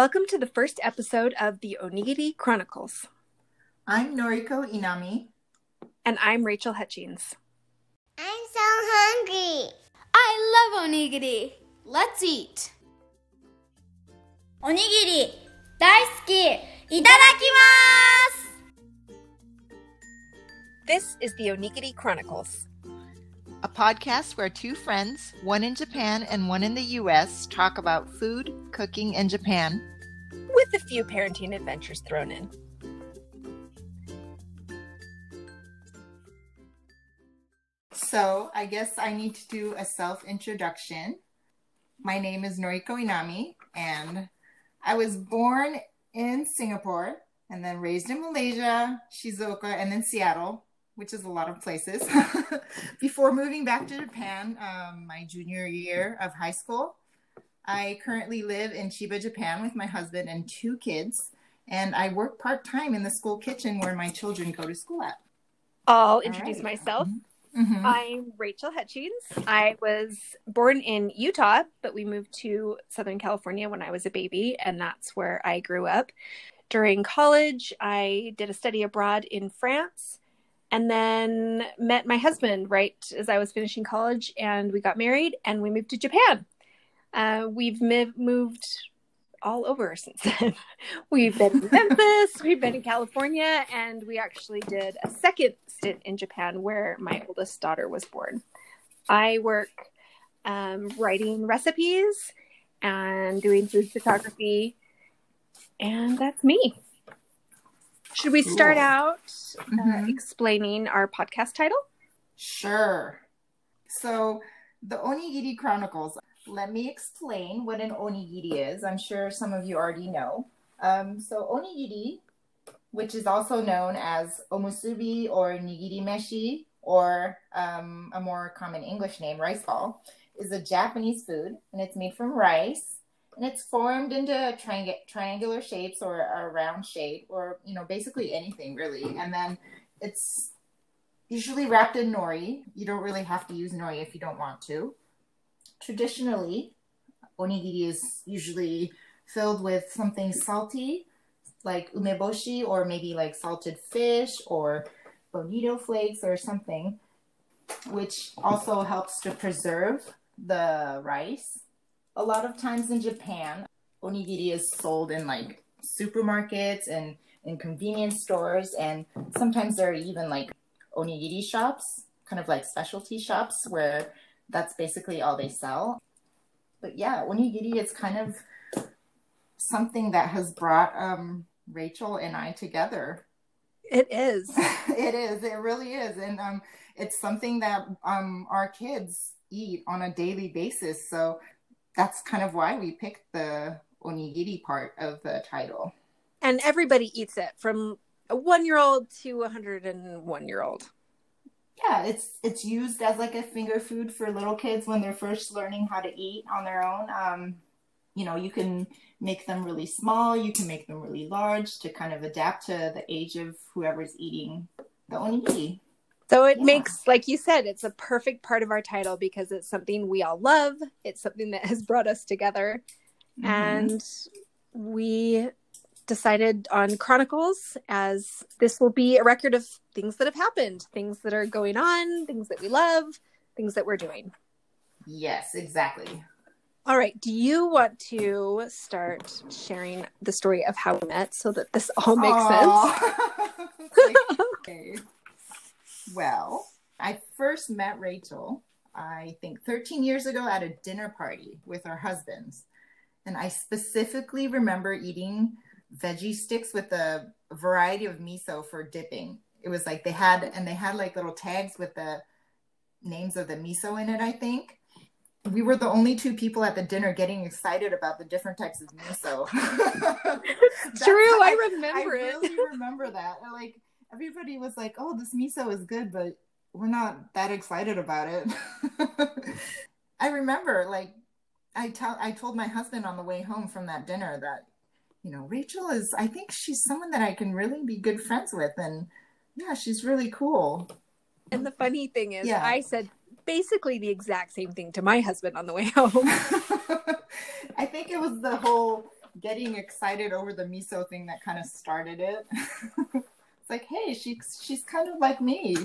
Welcome to the first episode of the Onigiri Chronicles. I'm Noriko Inami. And I'm Rachael Hutchins. I'm so hungry. I love onigiri. Let's eat. Onigiri, itadakimasu This is the Onigiri Chronicles a podcast where two friends, one in Japan and one in the US, talk about food, cooking, and Japan. with a few parenting adventures thrown in. So, I guess I need to do a self introduction. My name is Noriko Inami, and I was born in Singapore and then raised in Malaysia, Shizuoka, and then Seattle, which is a lot of places, before moving back to Japan um, my junior year of high school. I currently live in Chiba, Japan with my husband and two kids, and I work part time in the school kitchen where my children go to school at. I'll introduce right. myself. Mhm. I'm Rachael Hutchings. I was born in Utah, but we moved to Southern California when I was a baby, and that's where I grew up. During college, I did a study abroad in France and then met my husband right as I was finishing college, and we got married and we moved to Japan. Uh, we've mi- moved all over since then. we've been in Memphis, we've been in California, and we actually did a second stint in Japan where my oldest daughter was born. I work um, writing recipes and doing food photography, and that's me. Should we start Cool. out uh, Mhm. explaining our podcast title? Sure. So, the Onigiri Chronicles. Let me explain what an onigiri is. I'm sure some of you already know. Um, so, onigiri, which is also known as omusubi or nigiri meshi, or um, a more common English name, rice ball, is a Japanese food, and it's made from rice. And it's formed into triang- triangular shapes or a round shape, or you know, basically anything really. And then it's usually wrapped in nori. You don't really have to use nori if you don't want to. Traditionally, onigiri is usually filled with something salty, like umeboshi, or maybe like salted fish or bonito flakes or something, which also helps to preserve the rice. A lot of times in Japan, onigiri is sold in like supermarkets and in convenience stores, and sometimes there are even like onigiri shops, kind of like specialty shops where that's basically all they sell. But yeah, onigiri is kind of something that has brought um, Rachael and I together. It is. it is, it really is, and um, it's something that um, our kids eat on a daily basis. So that's kind of why we picked the onigiri part of the title. and everybody eats it from a one year old to a 101 year old. Yeah, it's it's used as like a finger food for little kids when they're first learning how to eat on their own. Um, you know, you can make them really small, you can make them really large to kind of adapt to the age of whoever's eating the onigiri. So it Yeah. makes, like you said, it's a perfect part of our title because it's something we all love. It's something that has brought us together. Mhm. And we decided on Chronicles as this will be a record of things that have happened, things that are going on, things that we love, things that we're doing. yes, exactly. All right. Do you want to start sharing the story of how we met so that this all makes sense? Like, okay. Well, I first met Rachael, I think 13 years ago at a dinner party with our husbands. And I specifically remember eating veggie sticks with a variety of miso for dipping. It was like they had, and they had like little tags with the names of the miso in it, I think. We were the only two people at the dinner getting excited about the different types of miso. True, I remember I it. really remember that. Like everybody was like, "Oh, this miso is good," but we're not that excited about it. I remember, like, I tell I told my husband on the way home from that dinner that, you know, Rachael is. I think she's someone that I can really be good friends with, and yeah, she's really cool. And the funny thing is, Yeah. I said basically the exact same thing to my husband on the way home. I think it was the whole getting excited over the miso thing that kind of started it. Like, hey, she's she's kind of like me.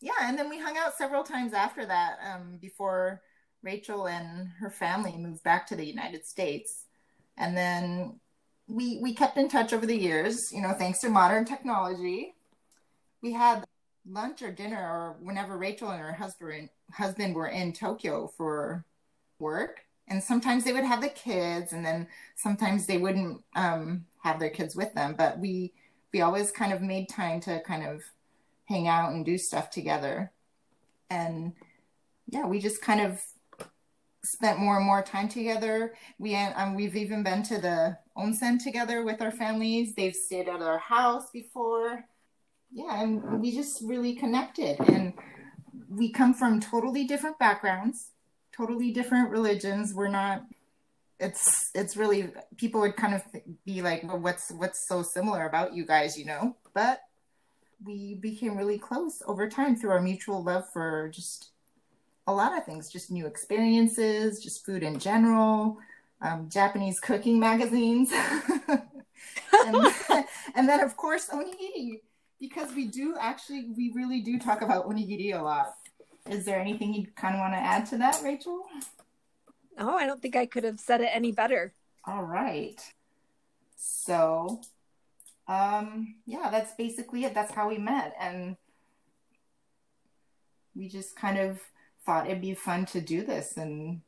Yeah, and then we hung out several times after that um, before Rachael and her family moved back to the United States, and then we we kept in touch over the years. You know, thanks to modern technology, we had lunch or dinner or whenever Rachael and her husband husband were in Tokyo for work and sometimes they would have the kids and then sometimes they wouldn't um, have their kids with them but we we always kind of made time to kind of hang out and do stuff together and yeah we just kind of spent more and more time together we um, we've even been to the onsen together with our families they've stayed at our house before yeah and we just really connected and we come from totally different backgrounds totally different religions. We're not. It's it's really people would kind of be like, well, what's what's so similar about you guys, you know? But we became really close over time through our mutual love for just a lot of things, just new experiences, just food in general, um, Japanese cooking magazines, and, and then of course onigiri, because we do actually we really do talk about onigiri a lot. Is there anything you kind of want to add to that, Rachael? Oh, I don't think I could have said it any better. All right. So, um, yeah, that's basically it. That's how we met. And we just kind of thought it'd be fun to do this. And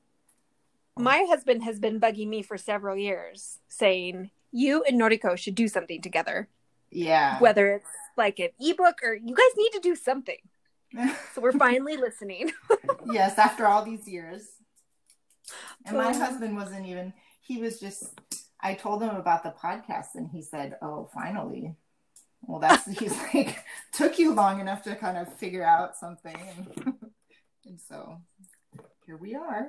my husband has been bugging me for several years saying, you and Noriko should do something together. Yeah. Whether it's like an ebook or you guys need to do something. so we're finally listening. yes, after all these years. And my husband wasn't even, he was just, I told him about the podcast and he said, Oh, finally. Well, that's, he's like, took you long enough to kind of figure out something. And, so here we are.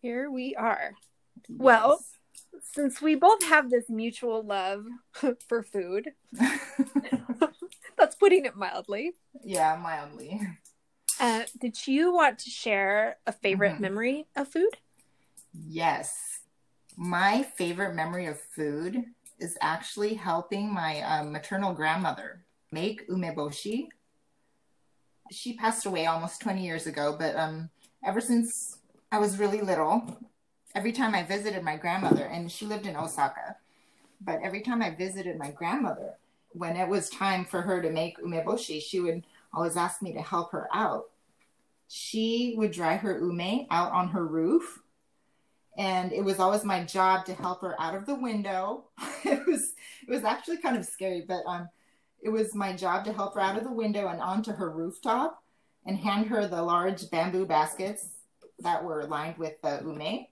Here we are. Yes. Well, since we both have this mutual love for food, that's putting it mildly. Yeah, mildly. Uh, did you want to share a favorite mm-hmm. memory of food? Yes. My favorite memory of food is actually helping my um, maternal grandmother make umeboshi. She passed away almost 20 years ago, but um, ever since I was really little, every time I visited my grandmother, and she lived in Osaka, but every time I visited my grandmother, when it was time for her to make umeboshi, she would always asked me to help her out. She would dry her ume out on her roof, and it was always my job to help her out of the window. it was it was actually kind of scary, but um, it was my job to help her out of the window and onto her rooftop, and hand her the large bamboo baskets that were lined with the ume.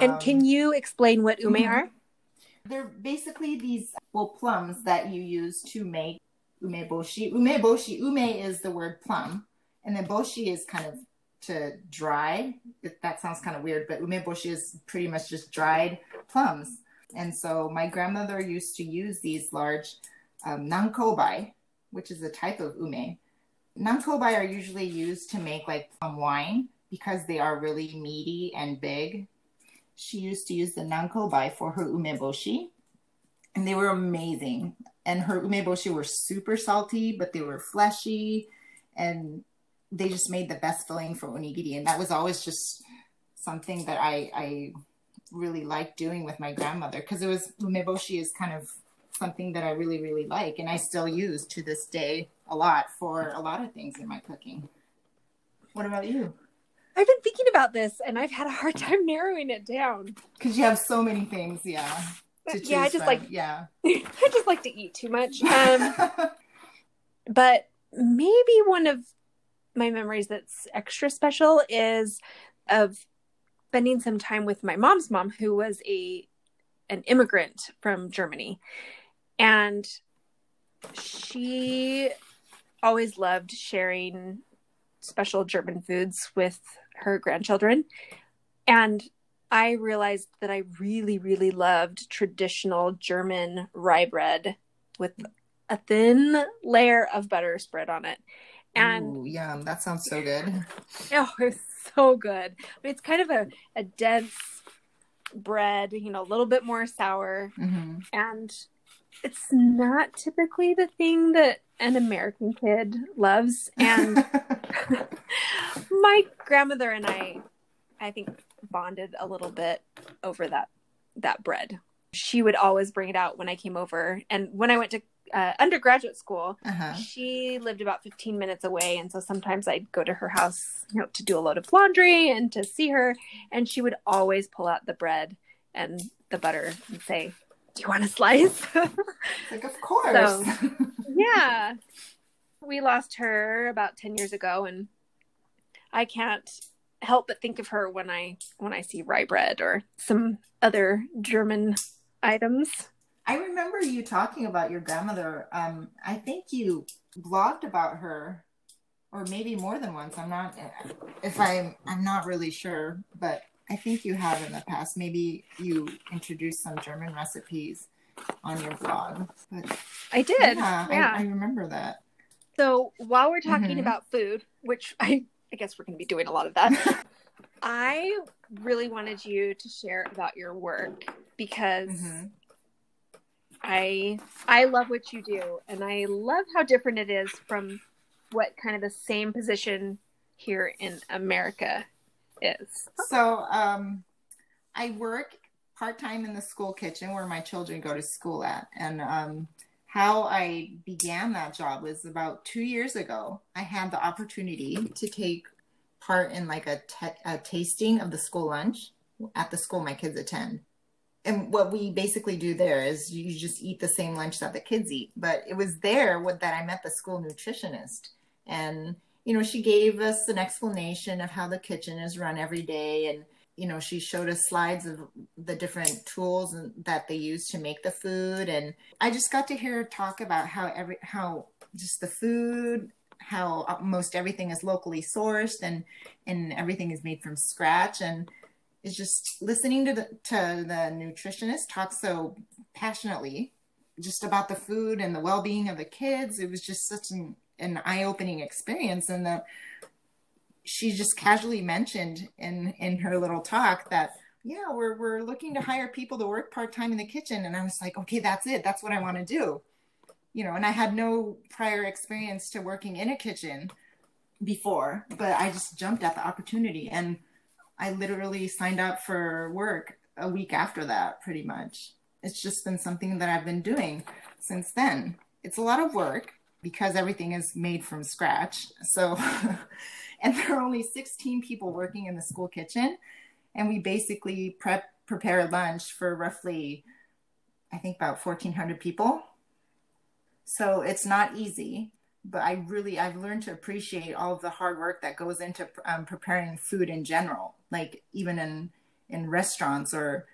And um, can you explain what ume mm-hmm. are? They're basically these well plums that you use to make umeboshi. Umeboshi, ume is the word plum, and then boshi is kind of to dry. That sounds kind of weird, but umeboshi is pretty much just dried plums. And so my grandmother used to use these large um, nankobai, which is a type of ume. Nankobai are usually used to make like plum wine because they are really meaty and big she used to use the nankobai for her umeboshi, and they were amazing. And her umeboshi were super salty, but they were fleshy, and they just made the best filling for onigiri. And that was always just something that I I really liked doing with my grandmother because it was umeboshi is kind of something that I really really like, and I still use to this day a lot for a lot of things in my cooking. What about you? I've been thinking about this and I've had a hard time narrowing it down. Because you have so many things, yeah. Yeah, I just from. like yeah. I just like to eat too much. Um, but maybe one of my memories that's extra special is of spending some time with my mom's mom, who was a an immigrant from Germany, and she always loved sharing special German foods with her grandchildren. And I realized that I really, really loved traditional German rye bread with a thin layer of butter spread on it. And Ooh, yum, that sounds so good. Oh, it's so good. Mean, it's kind of a, a dense bread, you know, a little bit more sour. Mm-hmm. And it's not typically the thing that an American kid loves. And my grandmother and I, I think, bonded a little bit over that that bread. She would always bring it out when I came over, and when I went to uh, undergraduate school, uh-huh. she lived about 15 minutes away, and so sometimes I'd go to her house, you know, to do a load of laundry and to see her, and she would always pull out the bread and the butter and say, "Do you want a slice?" like, of course. So, yeah, we lost her about 10 years ago, and I can't help but think of her when I when I see rye bread or some other German items. I remember you talking about your grandmother. Um, I think you blogged about her, or maybe more than once. I'm not, if I'm, I'm not really sure, but I think you have in the past. Maybe you introduced some German recipes on your blog. But I did. yeah, Yeah. I, I remember that. So while we're talking Mhm. about food, which I, I guess we're going to be doing a lot of that, I really wanted you to share about your work because Mhm. I I love what you do and I love how different it is from what kind of the same position here in America is. So, um, I work part time in the school kitchen where my children go to school at. And um, how I began that job was about two years ago. I had the opportunity to take part in like a, te- a tasting of the school lunch at the school my kids attend. And what we basically do there is you just eat the same lunch that the kids eat. But it was there what, that I met the school nutritionist. And you know, she gave us an explanation of how the kitchen is run every day. And, you know, she showed us slides of the different tools that they use to make the food. And I just got to hear her talk about how every, how just the food, how uh, most everything is locally sourced and, and everything is made from scratch. And it's just listening to the, to the nutritionist talk so passionately just about the food and the well-being of the kids. It was just such an an eye-opening experience and that she just casually mentioned in in her little talk that yeah we're we're looking to hire people to work part-time in the kitchen. And i was like okay that's it. That's what i want to do. You know and i had no prior experience to working in a kitchen before but i just jumped at the opportunity. And i literally signed up for work a week after that pretty much. It's just been something that i've been doing since then. It's a lot of work because everything is made from scratch. So, and there are only 16 people working in the school kitchen, and we basically prep prepare lunch for roughly, I think about 1,400 people. So it's not easy, but I really I've learned to appreciate all of the hard work that goes into um, preparing food in general, like even in in restaurants or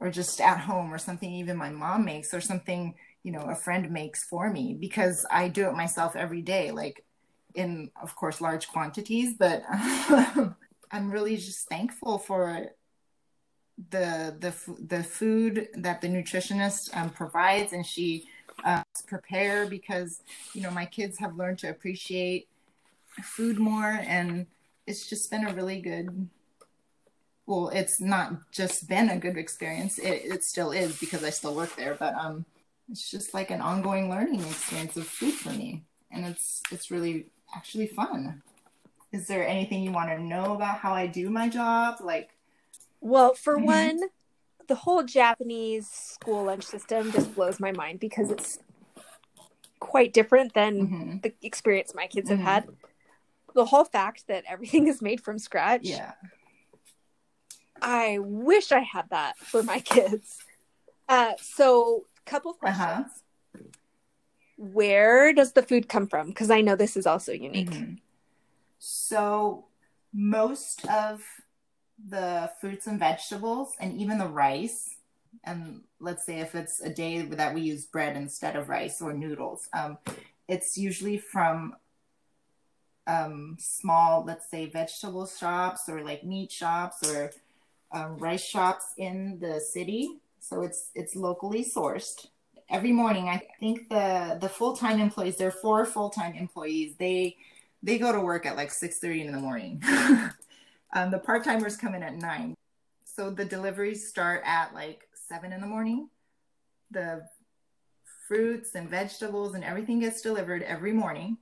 or just at home or something even my mom makes or something you know a friend makes for me because i do it myself every day like in of course large quantities but i'm really just thankful for the the the food that the nutritionist um, provides and she uh, prepare because you know my kids have learned to appreciate food more and it's just been a really good well it's not just been a good experience. It, it still is because i still work there but um it's just like an ongoing learning experience of food for me. And it's it's really actually fun is there anything you want to know about how i do my job like Well, for Mhm. one, the whole Japanese school lunch system just blows my mind because it's quite different than mhm, the experience my kids have Mhm. had. The whole fact that everything is made from scratch. yeah I wish I had that for my kids. Uh, so, couple of Uh-huh. Questions. Where does the food come from? Because I know this is also unique. Mhm. So most of the fruits and vegetables and even the rice, and let's say if it's a day that we use bread instead of rice or noodles, um, it's usually from um, small, let's say, vegetable shops or like meat shops or um, rice shops in the city. So it's it's locally sourced. Every morning, I think the the full time employees, there are four full time employees. They they go to work at like six thirty in the morning. um, the part timers come in at nine. So the deliveries start at like seven in the morning. The fruits and vegetables and everything gets delivered every morning.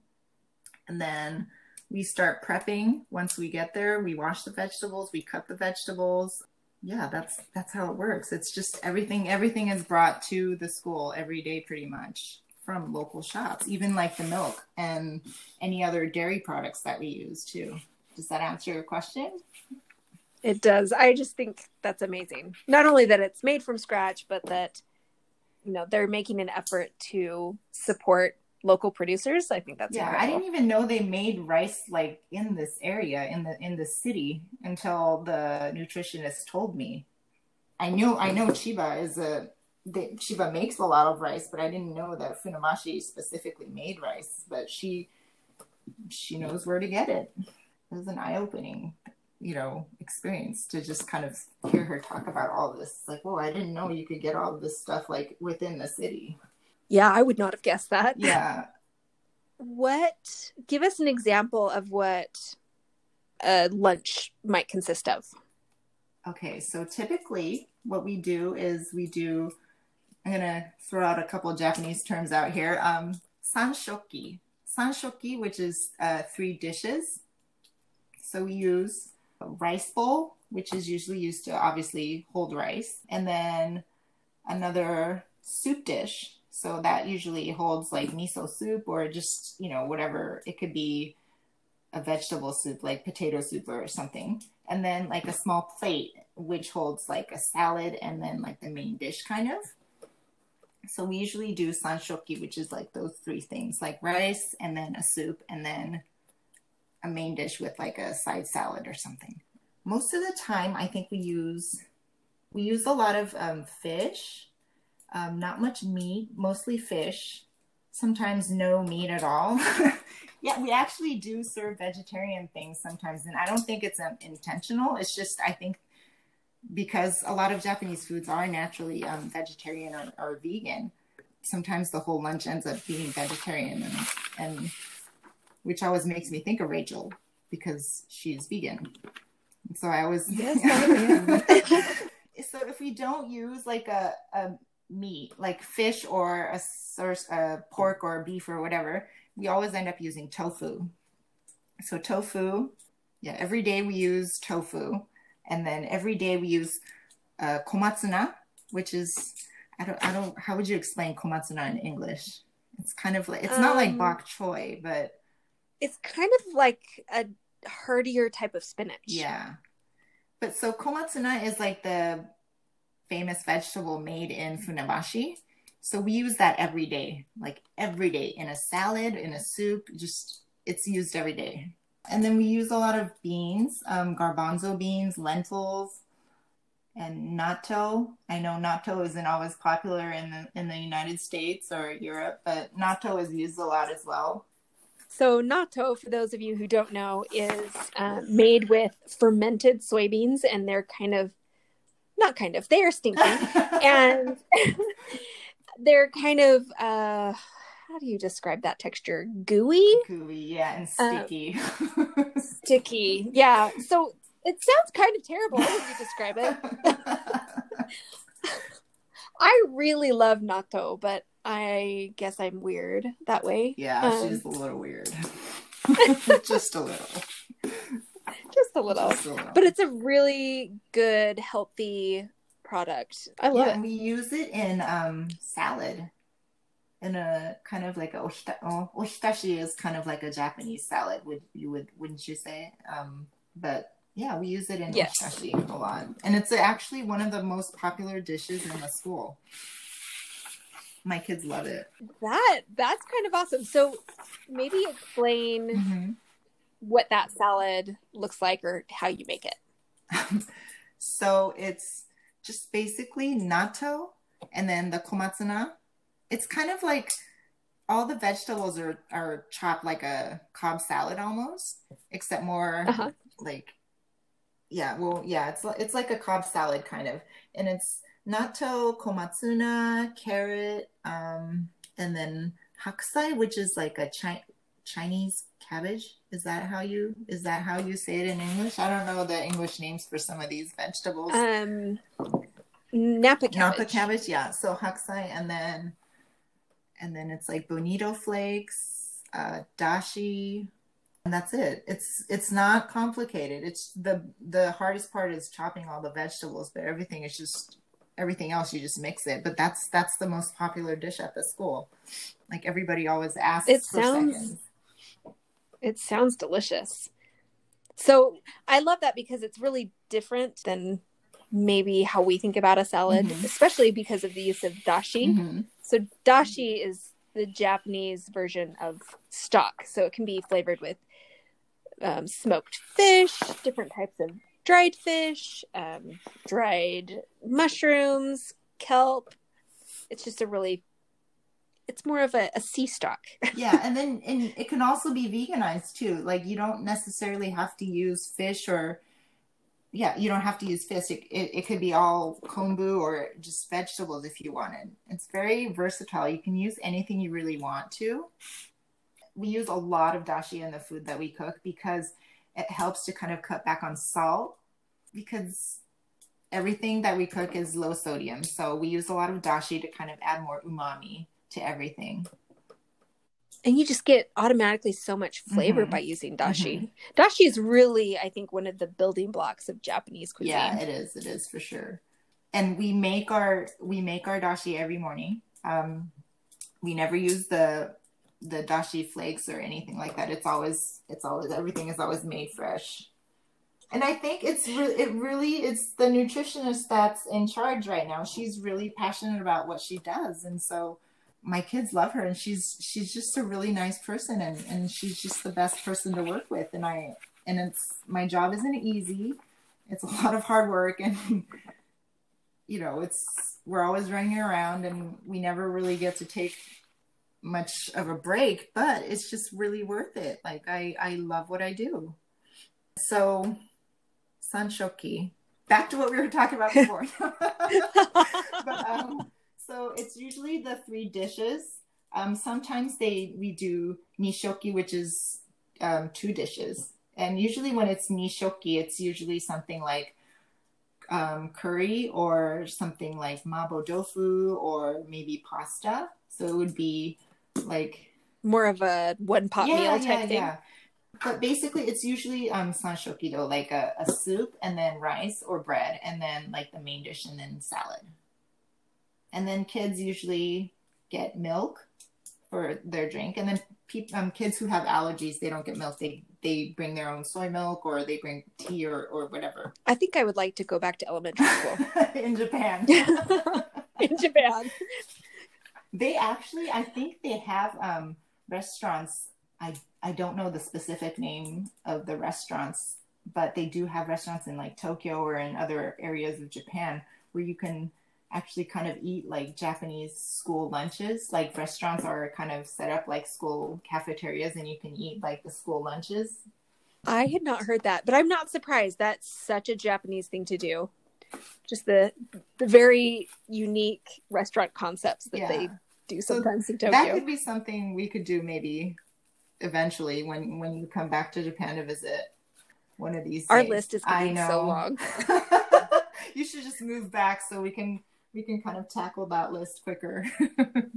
And then we start prepping once we get there. We wash the vegetables, we cut the vegetables. Yeah, that's that's how it works. It's just everything everything is brought to the school every day pretty much from local shops, even like the milk and any other dairy products that we use too. Does that answer your question? It does. I just think that's amazing. Not only that it's made from scratch, but that you know they're making an effort to support local producers. I think that's yeah. incredible. I didn't even know they made rice like in this area in the in the city until the nutritionist told me. I knew I know Chiba is a they, Chiba makes a lot of rice, but I didn't know that Funabashi specifically made rice. But she she knows where to get it. It was an eye opening, you know, experience to just kind of hear her talk about all this. It's like, oh, I didn't know you could get all this stuff like within the city. Yeah, I would not have guessed that. Yeah. What? Give us an example of what a lunch might consist of. Okay, so typically what we do is we do I'm gonna throw out a couple of Japanese terms out here. Um, sanshoki, sanshoki, which is uh, three dishes. So we use a rice bowl, which is usually used to obviously hold rice, and then another soup dish. So that usually holds like miso soup or just you know whatever. It could be a vegetable soup like potato soup or something, and then like a small plate which holds like a salad and then like the main dish kind of. So we usually do sanshoki, which is like those three things, like rice and then a soup and then a main dish with like a side salad or something. Most of the time, I think we use we use a lot of um, fish, um, not much meat, mostly fish. Sometimes no meat at all. yeah, we actually do serve vegetarian things sometimes, and I don't think it's um, intentional. It's just I think because a lot of Japanese foods are naturally um, vegetarian or, or, vegan. Sometimes the whole lunch ends up being vegetarian, and, and which always makes me think of Rachael because she's vegan. So I always yes, so if we don't use like a, a meat like fish or a source a pork or beef or whatever, we always end up using tofu. So tofu, yeah, every day we use tofu and then every day we use uh, komatsuna, which is I don't I don't how would you explain komatsuna in English? It's kind of like it's not like Um, bok choy, but It's kind of like a heartier type of spinach. yeah. But so komatsuna is like the famous vegetable made in Funabashi. So we use that every day, like every day in a salad, in a soup, just it's used every day. And then we use a lot of beans, um, garbanzo beans, lentils, and natto. I know natto isn't always popular in the in the United States or Europe, but natto is used a lot as well. So natto, for those of you who don't know, is uh, made with fermented soybeans, and they're kind of not kind of they are stinky, and they're kind of uh, how do you describe that texture? Gooey, gooey, yeah, and Um, sticky. sticky. Yeah. So it sounds kind of terrible when you describe it. I really love natto, but I guess I'm weird that way. yeah, Um, she's a little weird. Just a little. Just a little. Just a little. But it's a really good, healthy product. I love yeah, it. and we use it in um salad. In a kind of like a ohita, oh, ohitashi is kind of like a Japanese salad, would you would wouldn't you say? Um, but yeah, we use it in Yes. ohitashi a lot, and it's actually one of the most popular dishes in the school. My kids love it. That that's kind of awesome. So maybe explain Mm-hmm. What that salad looks like or how you make it. So it's just basically natto and then the komatsuna. It's kind of like all the vegetables are, are chopped like a Cobb salad almost, except more Uh-huh. like yeah, well yeah, it's it's like a Cobb salad kind of. And it's natto, komatsuna, carrot, um, and then hakusai, which is like a chi- Chinese cabbage. Is that how you is that how you say it in English? I don't know the English names for some of these vegetables. Um, Napa cabbage. Napa cabbage, yeah. So hakusai, and then and then it's like bonito flakes, uh, dashi, and that's it. It's it's not complicated. It's the the hardest part is chopping all the vegetables, but everything is just everything else you just mix it. But that's that's the most popular dish at the school. Like everybody always asks. It sounds- seconds. It sounds delicious. So I love that because it's really different than maybe how we think about a salad, Mhm. especially because of the use of dashi. Mhm. So dashi is the Japanese version of stock. So it can be flavored with um, smoked fish, different types of dried fish, um, dried mushrooms, kelp. It's just a really, it's more of a, a sea stock. yeah and then and it can also be veganized too. Like you don't necessarily have to use fish or yeah you don't have to use fish. It, it, it could be all kombu or just vegetables if you wanted. It's very versatile. You can use anything you really want to. We use a lot of dashi in the food that we cook because it helps to kind of cut back on salt because everything that we cook is low sodium. So we use a lot of dashi to kind of add more umami to everything and you just get automatically so much flavor Mhm. by using dashi. Dashi is really, I think, one of the building blocks of Japanese cuisine. Yeah, it is. It is for sure. And we make our we make our dashi every morning. Um, we never use the the dashi flakes or anything like that. It's always it's always everything is always made fresh. And I think it's really it really it's the nutritionist that's in charge right now. She's really passionate about what she does, and so my kids love her and she's she's just a really nice person and and she's just the best person to work with and I and it's my job isn't easy. It's a lot of hard work and you know it's we're always running around and we never really get to take much of a break but it's just really worth it. Like i i love what i do. So sanshoki back to what we were talking about before. But um so it's usually the three dishes um sometimes they we do nishoki which is um two dishes and usually when it's nishoki it's usually something like um, curry or something like mabo tofu or maybe pasta so it would be like More of a one pot meal type thing. Yeah. But basically it's usually um sanshoki though like a, a soup and then rice or bread and then like the main dish and then salad and then kids usually get milk for their drink. And then peop um, kids who have allergies they don't get milk. They they bring their own soy milk or they bring tea or, or whatever. I think I would like to go back to elementary school. In japan. In Japan. they actually i think they have um restaurants. I i don't know the specific name of the restaurants but they do have restaurants in like tokyo or in other areas of japan where you can actually kind of eat like japanese school lunches like restaurants are kind of set up like school cafeterias and you can eat like the school lunches I had not heard that, but I'm not surprised. That's such a Japanese thing to do. Just the the very unique restaurant concepts that Yeah. they do So sometimes in that could be something we could do maybe eventually when when you come back to japan to visit one of these Our days. list is I getting so long. you should just move back so we can we can kind of tackle that list quicker.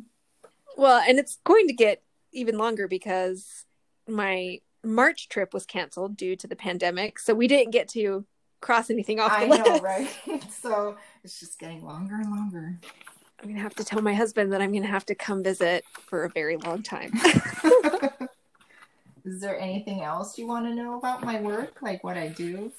Well, and it's going to get even longer because my March trip was canceled due to the pandemic. So we didn't get to cross anything off I list. know, right? so it's just getting longer and longer. I'm going to have to tell my husband that I'm going to have to come visit for a very long time. Is there anything else you want to know about my work, like what I do?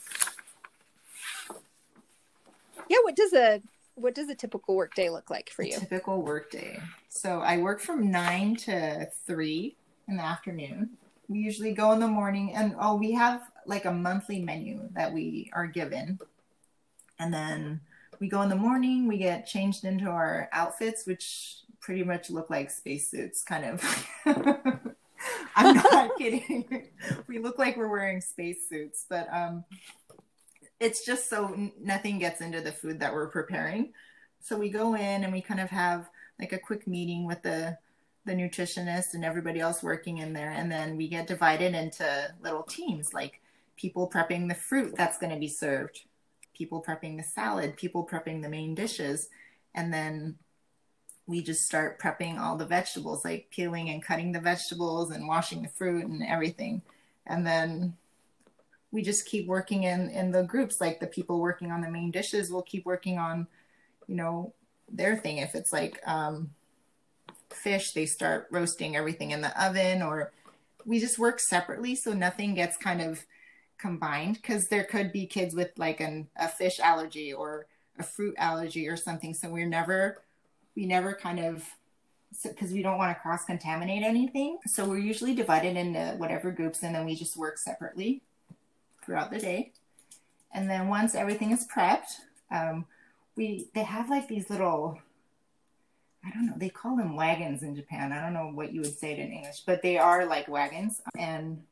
yeah, what does a what does a typical work day look like for A you? typical work day. So I work from nine to three in the afternoon. We usually go in the morning, and oh, we have like a monthly menu that we are given, and then we go in the morning. We get changed into our outfits, which pretty much look like spacesuits, kind of. I'm not kidding. We look like we're wearing spacesuits, but um, it's just so nothing gets into the food that we're preparing. So we go in and we kind of have like a quick meeting with the the nutritionist and everybody else working in there. And then we get divided into little teams like people prepping the fruit that's going to be served, people prepping the salad, people prepping the main dishes. And then we just start prepping all the vegetables, like peeling and cutting the vegetables and washing the fruit and everything. And then we just keep working in in the groups. Like the people working on the main dishes will keep working on you know their thing. If it's like um fish they start roasting everything in the oven or we just work separately so nothing gets kind of combined because there could be kids with like an a fish allergy or a fruit allergy or something. So we're never we never kind of because we don't want to cross contaminate anything. So we're usually divided into whatever groups and then we just work separately throughout the day and then once everything is prepped um, we they have like these little I don't know, they call them wagons in Japan. I don't know what you would say it in English, but they are like wagons. And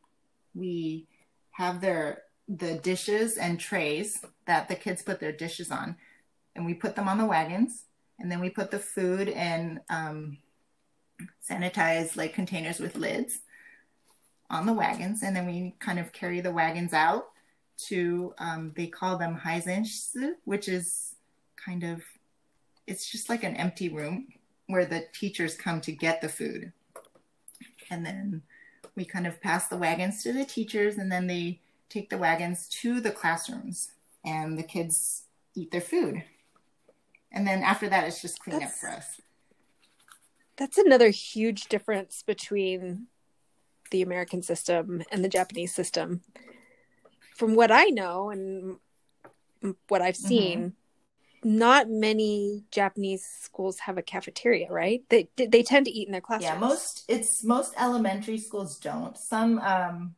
we have their the dishes and trays that the kids put their dishes on, and we put them on the wagons, and then we put the food in um, sanitized like containers with lids on the wagons, and then we kind of carry the wagons out to um, they call them haizenshitsu, which is kind of it's just like an empty room where the teachers come to get the food. And then we kind of pass the wagons to the teachers, and then they take the wagons to the classrooms, and the kids eat their food. And then after that, it's just cleanup for us. That's another huge difference between the American system and the Japanese system. From what I know and what I've seen, mm-hmm not many Japanese schools have a cafeteria, right? They they tend to eat in their classrooms. Yeah, most it's most elementary schools don't. Some um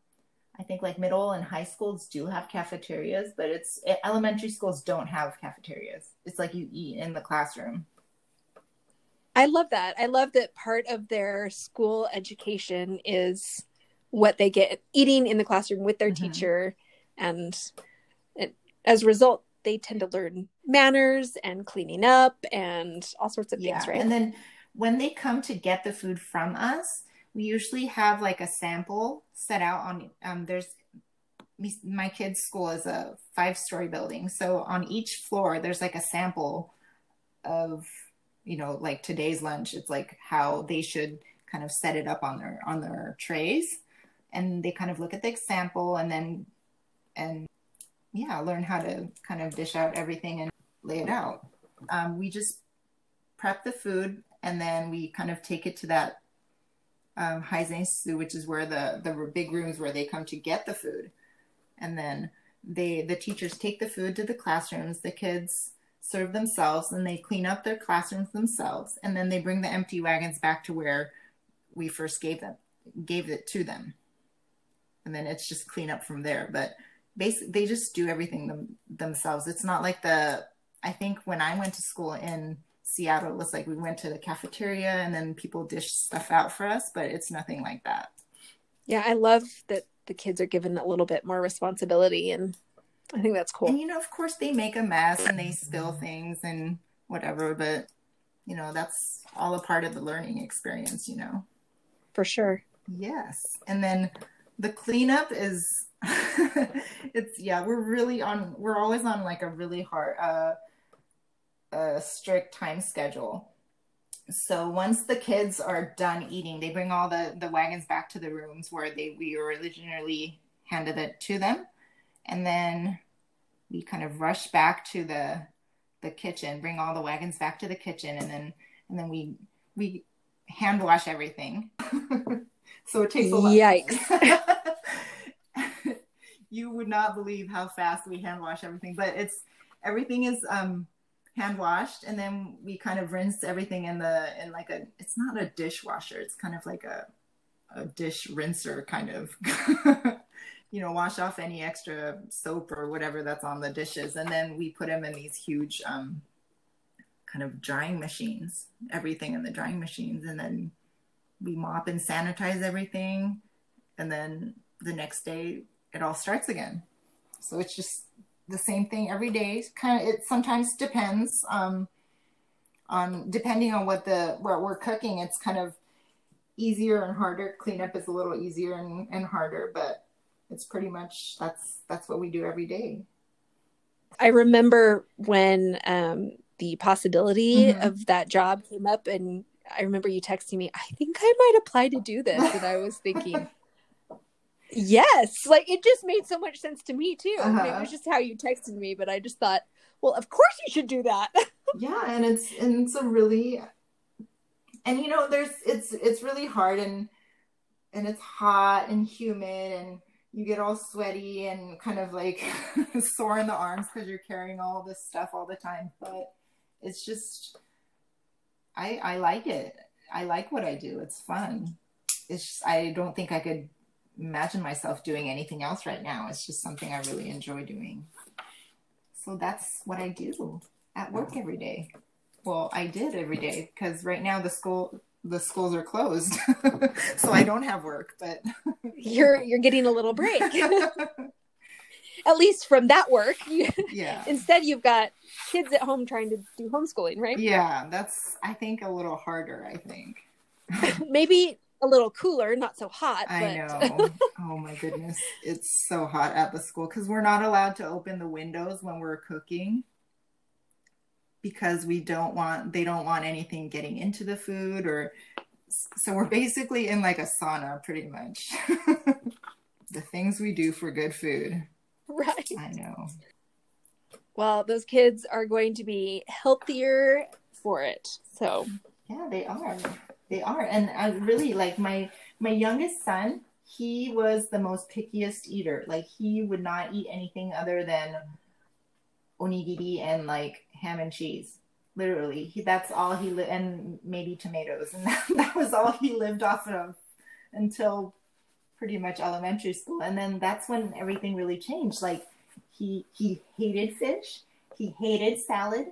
I think like middle and high schools do have cafeterias, but it's elementary schools don't have cafeterias. It's like you eat in the classroom. I love that. I love that part of their school education is what they get eating in the classroom with their mm-hmm. teacher and, and as a result they tend to learn manners and cleaning up and all sorts of yeah. things, right? And then when they come to get the food from us, we usually have like a sample set out on um, there's my kids school is a five story building so on each floor there's like a sample of you know like today's lunch it's like how they should kind of set it up on their on their trays and they kind of look at the example and then and yeah, learn how to kind of dish out everything and lay it out. Um, we just prep the food and then we kind of take it to that um, haizenshitsu, which is where the the big rooms where they come to get the food, and then they the teachers take the food to the classrooms. The kids serve themselves and they clean up their classrooms themselves, and then they bring the empty wagons back to where we first gave them gave it to them, and then it's just clean up from there. But basically they just do everything them, themselves. It's not like the I think when I went to school in Seattle, it was like we went to the cafeteria and then people dish stuff out for us, but it's nothing like that. Yeah, I love that the kids are given a little bit more responsibility and I think that's cool. And you know, of course they make a mess and they spill things and whatever, but you know, that's all a part of the learning experience, you know. For sure. Yes. And then the cleanup is it's yeah we're really on we're always on like a really hard uh a strict time schedule so once the kids are done eating they bring all the the wagons back to the rooms where they we originally handed it to them and then we kind of rush back to the the kitchen bring all the wagons back to the kitchen and then and then we we hand wash everything so it takes a lot yikes you would not believe how fast we hand wash everything. But it's everything is um, hand washed, and then we kind of rinse everything in the in like a. It's not a dishwasher. It's kind of like a a dish rinser kind of. you know, wash off any extra soap or whatever that's on the dishes, and then we put them in these huge um, kind of drying machines. Everything in the drying machines, and then we mop and sanitize everything, and then the next day it all starts again. So it's just the same thing every day. Kind of, it sometimes depends um, on depending on what the what we're cooking. It's kind of easier and harder. Cleanup is a little easier and, and harder, but it's pretty much that's that's what we do every day. I remember when um, the possibility Mhm. of that job came up, and I remember you texting me, I think I might apply to do this. And I was thinking, yes, like it just made so much sense to me too. And it Uh-huh. was just how you texted me, but I just thought, well, of course you should do that. yeah and it's and it's a really and you know there's it's it's really hard and and it's hot and humid and you get all sweaty and kind of like sore in the arms because you're carrying all this stuff all the time but it's just i i like it. I like what i do. It's fun. It's just, i don't think i could imagine myself doing anything else right now. It's just something i really enjoy doing. So that's what i do at work every day. Well, I did every day because right now the school the schools are closed, so I don't have work. But you're you're getting a little break, at least from that work. Yeah, instead, you've got kids at home trying to do homeschooling, right? yeah, that's I think a little harder. I think Maybe a little cooler, not so hot. I know. oh my goodness, it's so hot at the school because we're not allowed to open the windows when we're cooking because we don't want they don't want anything getting into the food or so we're basically in like a sauna pretty much. The things we do for good food. Right. i know. Well, those kids are going to be healthier for it. So, yeah they are. They are. And i really like my my youngest son he was the most pickiest eater. Like he would not eat anything other than onigiri and like ham and cheese. Literally. He, that's all he li- and maybe tomatoes. And that, that was all he lived off of until pretty much elementary school. And then that's when everything really changed. Like he he hated fish. He hated salad.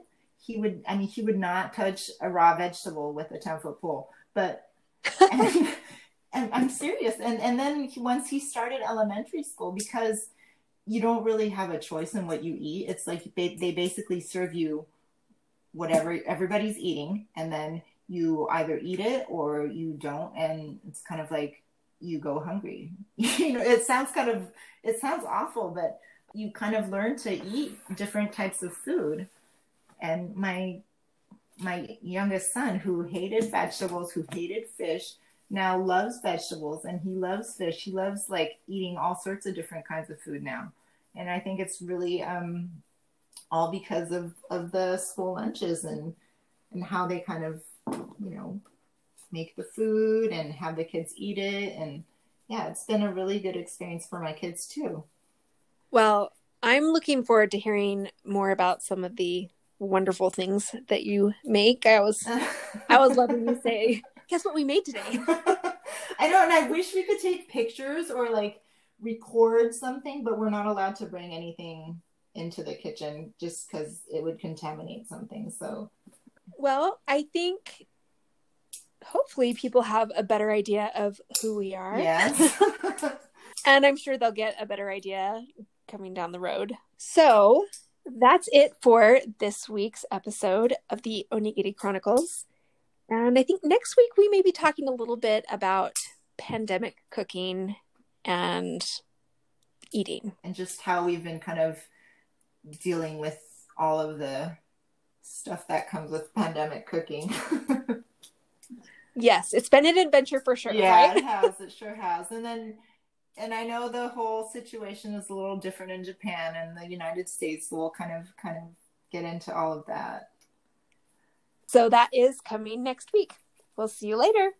He would i mean he would not touch a raw vegetable with a 10 foot pole. But and, and i'm serious. And and then he, once he started elementary school because you don't really have a choice in what you eat. It's like they, they basically serve you whatever everybody's eating and then you either eat it or you don't and it's kind of like you go hungry. You know it sounds kind of it sounds awful but you kind of learn to eat different types of food. And my my youngest son who hated vegetables who hated fish now loves vegetables and he loves fish. He loves like eating all sorts of different kinds of food now. And i think it's really um all because of of the school lunches and and how they kind of you know make the food and have the kids eat it. And yeah it's been a really good experience for my kids too. Well, I'm looking forward to hearing more about some of the wonderful things that you make. I was I was loving you say, guess what we made today? I know, and I wish we could take pictures or like record something, but we're not allowed to bring anything into the kitchen just because it would contaminate something. So, Well, I think hopefully people have a better idea of who we are. yes. And I'm sure they'll get a better idea coming down the road. So that's it for this week's episode of the Onigiri Chronicles. And I think next week we may be talking a little bit about pandemic cooking and eating. and just how we've been kind of dealing with all of the stuff that comes with pandemic cooking. Yes, it's been an adventure for sure, yeah, right? it has. It sure has. And then, and I know the whole situation is a little different in Japan and the United States. So we'll kind of, kind of get into all of that. So that is coming next week. We'll see you later.